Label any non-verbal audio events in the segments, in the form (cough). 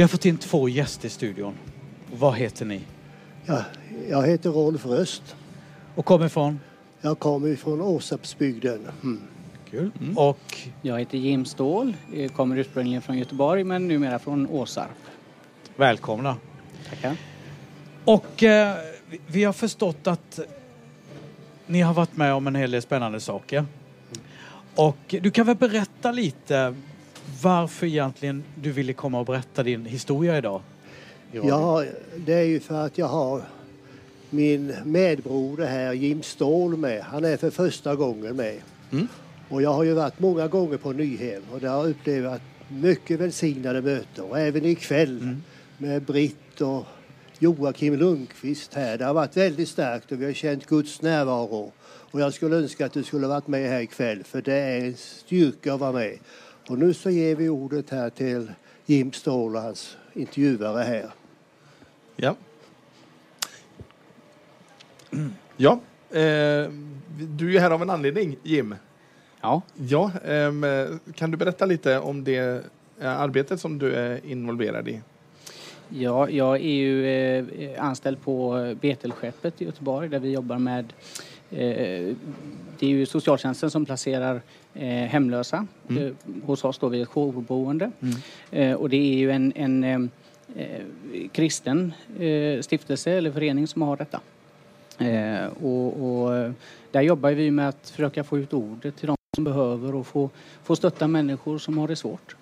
Vi har fått in två gäster i studion. Vad heter ni? Ja, jag heter Rolf Röst. Och kommer ifrån? Jag kommer från Åsarpsbygden. Mm. Kul. Och Jag heter Jim Ståhl, eh, kommer ursprungligen från Göteborg men numera från Åsarp. välkomna. Tackar. Och eh, vi- vi har förstått att ni har varit med om en hel del spännande saker. Och du kan väl berätta lite varför egentligen du ville komma och berätta din historia idag? Ja, det är ju för att jag har min medbroder här, Jim Ståhl, med. Han är för första gången med. Och jag har ju varit många gånger på Nyhem och där har jag upplevt mycket välsignade möten. Och även ikväll med Britt och Joakim Lundqvist här. Det har varit väldigt starkt och vi har känt Guds närvaro. Och jag skulle önska att du skulle varit med här ikväll för det är en styrka att vara med. Och nu så ger vi ordet här till Jim Ståhl och hans intervjuare här. Ja. Ja, eh, du är ju här av en anledning, Jim. Ja, Ja, ehm, kan du berätta lite om det eh, arbetet som du är involverad i? ja jag är ju eh, anställd på Betelskeppet i Göteborg där vi jobbar med eh, det är ju socialtjänsten som placerar eh, hemlösa eh, hos oss då vid ett jourboende. Eh, och det är ju en, en eh, eh, kristen eh, stiftelse eller förening som har detta. Eh, och, och eh, där jobbar vi med att försöka få ut ordet till de som behöver och få, få stötta människor som har det svårt.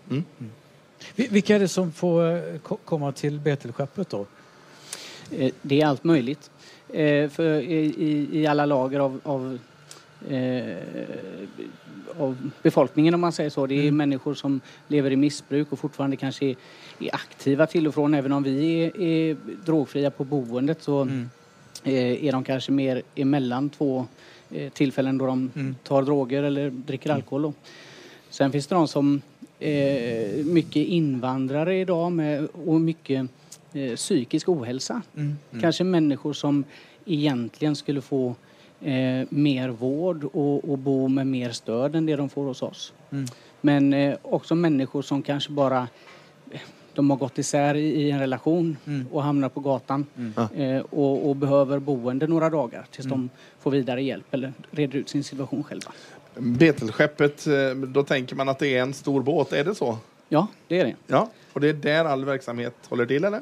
Vi- Vilka är det som får eh, ko- komma till Betelskeppet då? Eh, Det är allt möjligt. Eh, För i, i, alla lager av, av, eh, av befolkningen om man säger så. Det är människor som lever i missbruk och fortfarande kanske är, är aktiva till och från. Även om vi är, är drogfria på boendet så eh, är de kanske mer emellan två eh, tillfällen då de tar droger eller dricker alkohol. Då. Sen finns det de som eh, mycket invandrare idag med, och mycket eh, psykisk ohälsa. Kanske människor som egentligen skulle få eh, mer vård och, och bo med mer stöd än det de får hos oss. Men eh, också människor som kanske bara eh, de har gått isär i, i en relation och hamnar på gatan eh, och, och behöver boende några dagar tills de får vidare hjälp eller reder ut sin situation själva. Betelskeppet, eh, då tänker man att det är en stor båt, är det så? Ja, det är det. Ja, och det är där all verksamhet håller till, eller?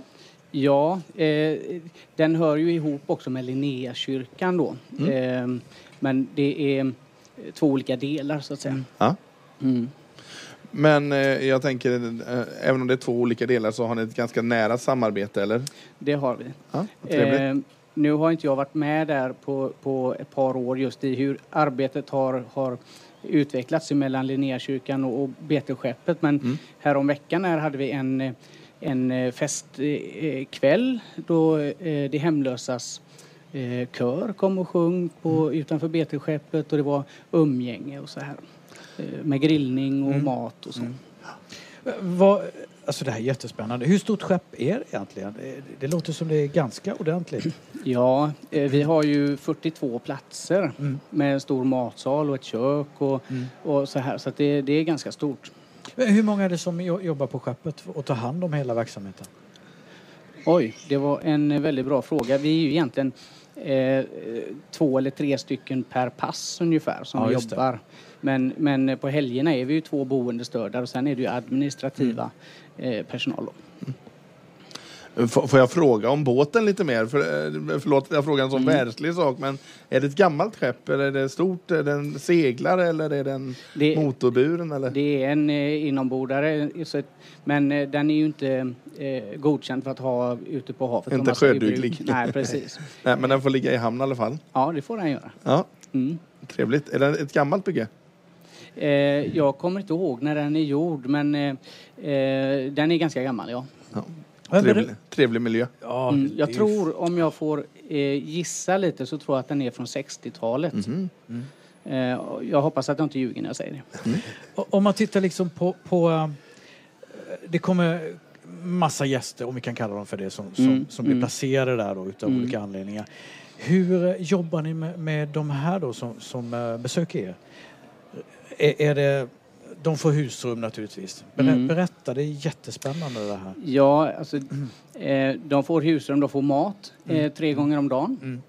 Ja, eh, den hör ju ihop också med Linnéakyrkan då. Eh, men det är eh, två olika delar så att säga. Ja. Mm. Men eh, jag tänker, eh, även om det är två olika delar så har ni ett ganska nära samarbete, eller? Det har vi. Ja. Eh, nu har inte jag varit med där på, på ett par år just i hur arbetet har, har utvecklats mellan Linnéakyrkan och, och Betelskeppet. Men Mm. härom veckan här hade vi en, eh, en festkväll då eh, de hemlösas eh, kör kom och sjöng på, Mm. utanför Betelskeppet och det var umgänge och så här. Eh, med grillning Mm. och mat och så. Vad, alltså det här är jättespännande. Hur stort skepp är det egentligen? Det, låter som det är ganska ordentligt. (clears throat) Ja, eh, vi har ju 42 platser med en stor matsal och ett kök och, och så här. Så det, det är ganska stort. Hur många är det som jo- jobbar på skeppet och tar hand om hela verksamheten? Oj, det var en eh, väldigt bra fråga. Vi är ju egentligen eh, två eller tre stycken per pass ungefär som Ja, jobbar. Men, men på helgerna är vi ju två boendestördar och sen är det ju administrativa eh, personal. Då. Får jag fråga om båten lite mer? För, eh, förlåt, jag frågar en sån Mm. världslig sak, men är det ett gammalt skepp? Eller är det stort? Är den seglar eller är den Det- motorburen? Eller? Det är en eh, inombordare, ett- men eh, den är ju inte eh, godkänd för att ha ute på havet. Inte sjöduglig. Nej, precis. (laughs) Nej, men den får ligga i hamn i alla fall. Ja, det får den göra. Ja, Mm. trevligt. Är det ett gammalt bygge? Eh, jag kommer inte ihåg när den är gjord, men eh, eh, den är ganska gammal, ja. Ja. Trevlig, trevlig miljö. Ja, Mm, jag tror, om jag får eh, gissa lite, så tror jag att den är från 60-talet. Mhm. Eh, och jag hoppas att jag inte ljuger när jag säger det. O- Om man tittar liksom på, på eh, det kommer massa gäster, om vi kan kalla dem för det, som, som, Mm, som blir mm. placerade där då utav Mm. olika anledningar. Hur eh, jobbar ni med, med de här då som, som eh, besöker er? Är, är det de får husrum naturligtvis. Ber, Mm. Berätta, det är jättespännande det här. Ja, alltså, eh, de får husrum, de får mat eh, tre gånger om dagen. Mm.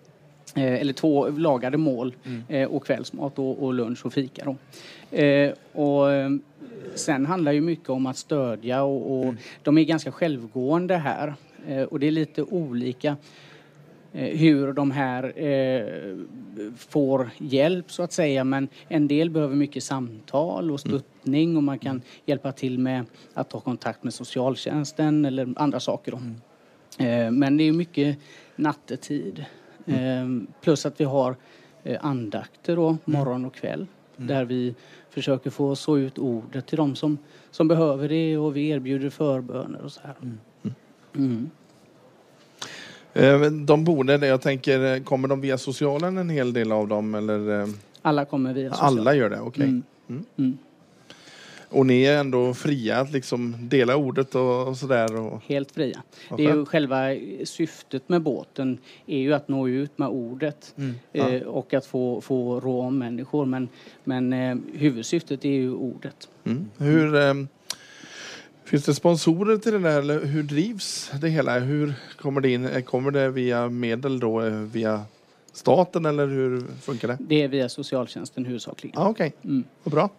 Eh, eller två lagade mål Mm. eh, och kvällsmat och, och lunch och fika. Då. Eh, och, eh, sen handlar ju mycket om att stödja och, och de är ganska självgående här. Och det är lite olika hur de här eh, får hjälp så att säga. Men en del behöver mycket samtal och stöttning och man kan hjälpa till med att ta kontakt med socialtjänsten eller andra saker. Då. Eh, men det är mycket nattetid. Eh, plus att vi har eh, andakter då, morgon och kväll. Där vi försöker få så ut ordet till de som, som behöver det och vi erbjuder förböner och så här. Mm. Eh, De boende, jag tänker, eh, kommer de via socialen en hel del av dem? Eller, eh, Alla kommer via social- alla gör det? Okej. Mm. Mm. Mm. Och ni är ändå fria att liksom dela ordet och, och sådär? Och, Helt fria. Det är ju själva syftet med båten är ju att nå ut med ordet Mm. eh, och att få, få rå om människor. Men, men eh, huvudsyftet är ju ordet. mm. Hur, eh, finns det sponsorer till det där? Eller hur drivs det hela? Hur kommer det in? Kommer det via medel då? eh, Via staten eller hur funkar det? Det är via socialtjänsten huvudsakligen. Ja, Okej, Mm. vad bra.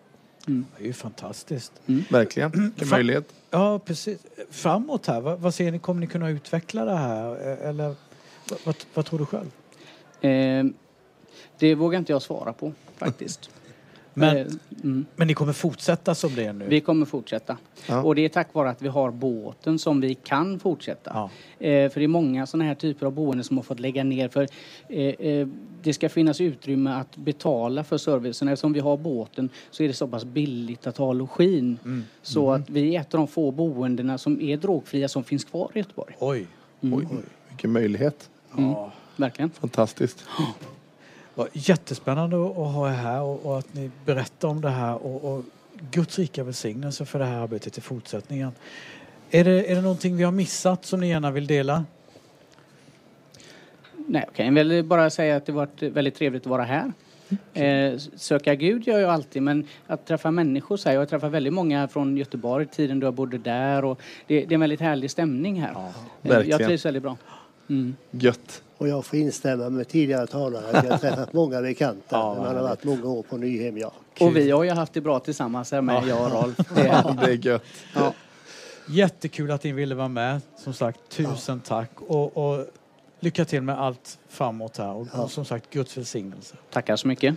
Det är ju fantastiskt. Verkligen. Vilken Fan. möjlighet. Ja, precis. Framåt här, vad, vad ser ni? Kommer ni kunna utveckla det här? Eh, Eller vad, vad, vad tror du själv? Eh, det vågar inte jag svara på faktiskt. Men, Eh, mm. men ni kommer fortsätta som det är nu? Vi kommer fortsätta. Ja. Och det är tack vare att vi har båten som vi kan fortsätta. Ja. Eh, för det är många sådana här typer av boenden som har fått lägga ner för eh, eh, det ska finnas utrymme att betala för servicen. Eftersom vi har båten så är det så pass billigt att ha login. Mm. Så att vi är ett av de få boendena som är drogfria som finns kvar i Göteborg. Oj. Mm. Oj, vilken möjlighet. Ja. Verkligen. Fantastiskt. Jättespännande att ha er här och, och att ni berättar om det här och, och Guds rika välsignelse för det här arbetet i fortsättningen. Är det, är det någonting vi har missat som ni gärna vill dela? Nej, jag kan väl bara säga att det varit väldigt trevligt att vara här. Eh, söka Gud gör jag alltid, men att träffa människor så här. Jag har träffat väldigt många från Göteborg, tiden då jag bodde där och det, det är en väldigt härlig stämning här. Eh, jag trivs väldigt bra. Mm. Gött. Och jag får instämma med tidigare talare jag har träffat många bekanta (laughs) Ja, när man har varit många år på Nyhem. Ja. Och vi har ju haft det bra tillsammans här med, jag och Rolf. Det (laughs) är, Ja, det är gött. ja. Jättekul att ni ville vara med. Som sagt, tusen tack. Och, och lycka till med allt framåt här. Och, Ja. och som sagt, Guds välsignelse. Tackar så mycket.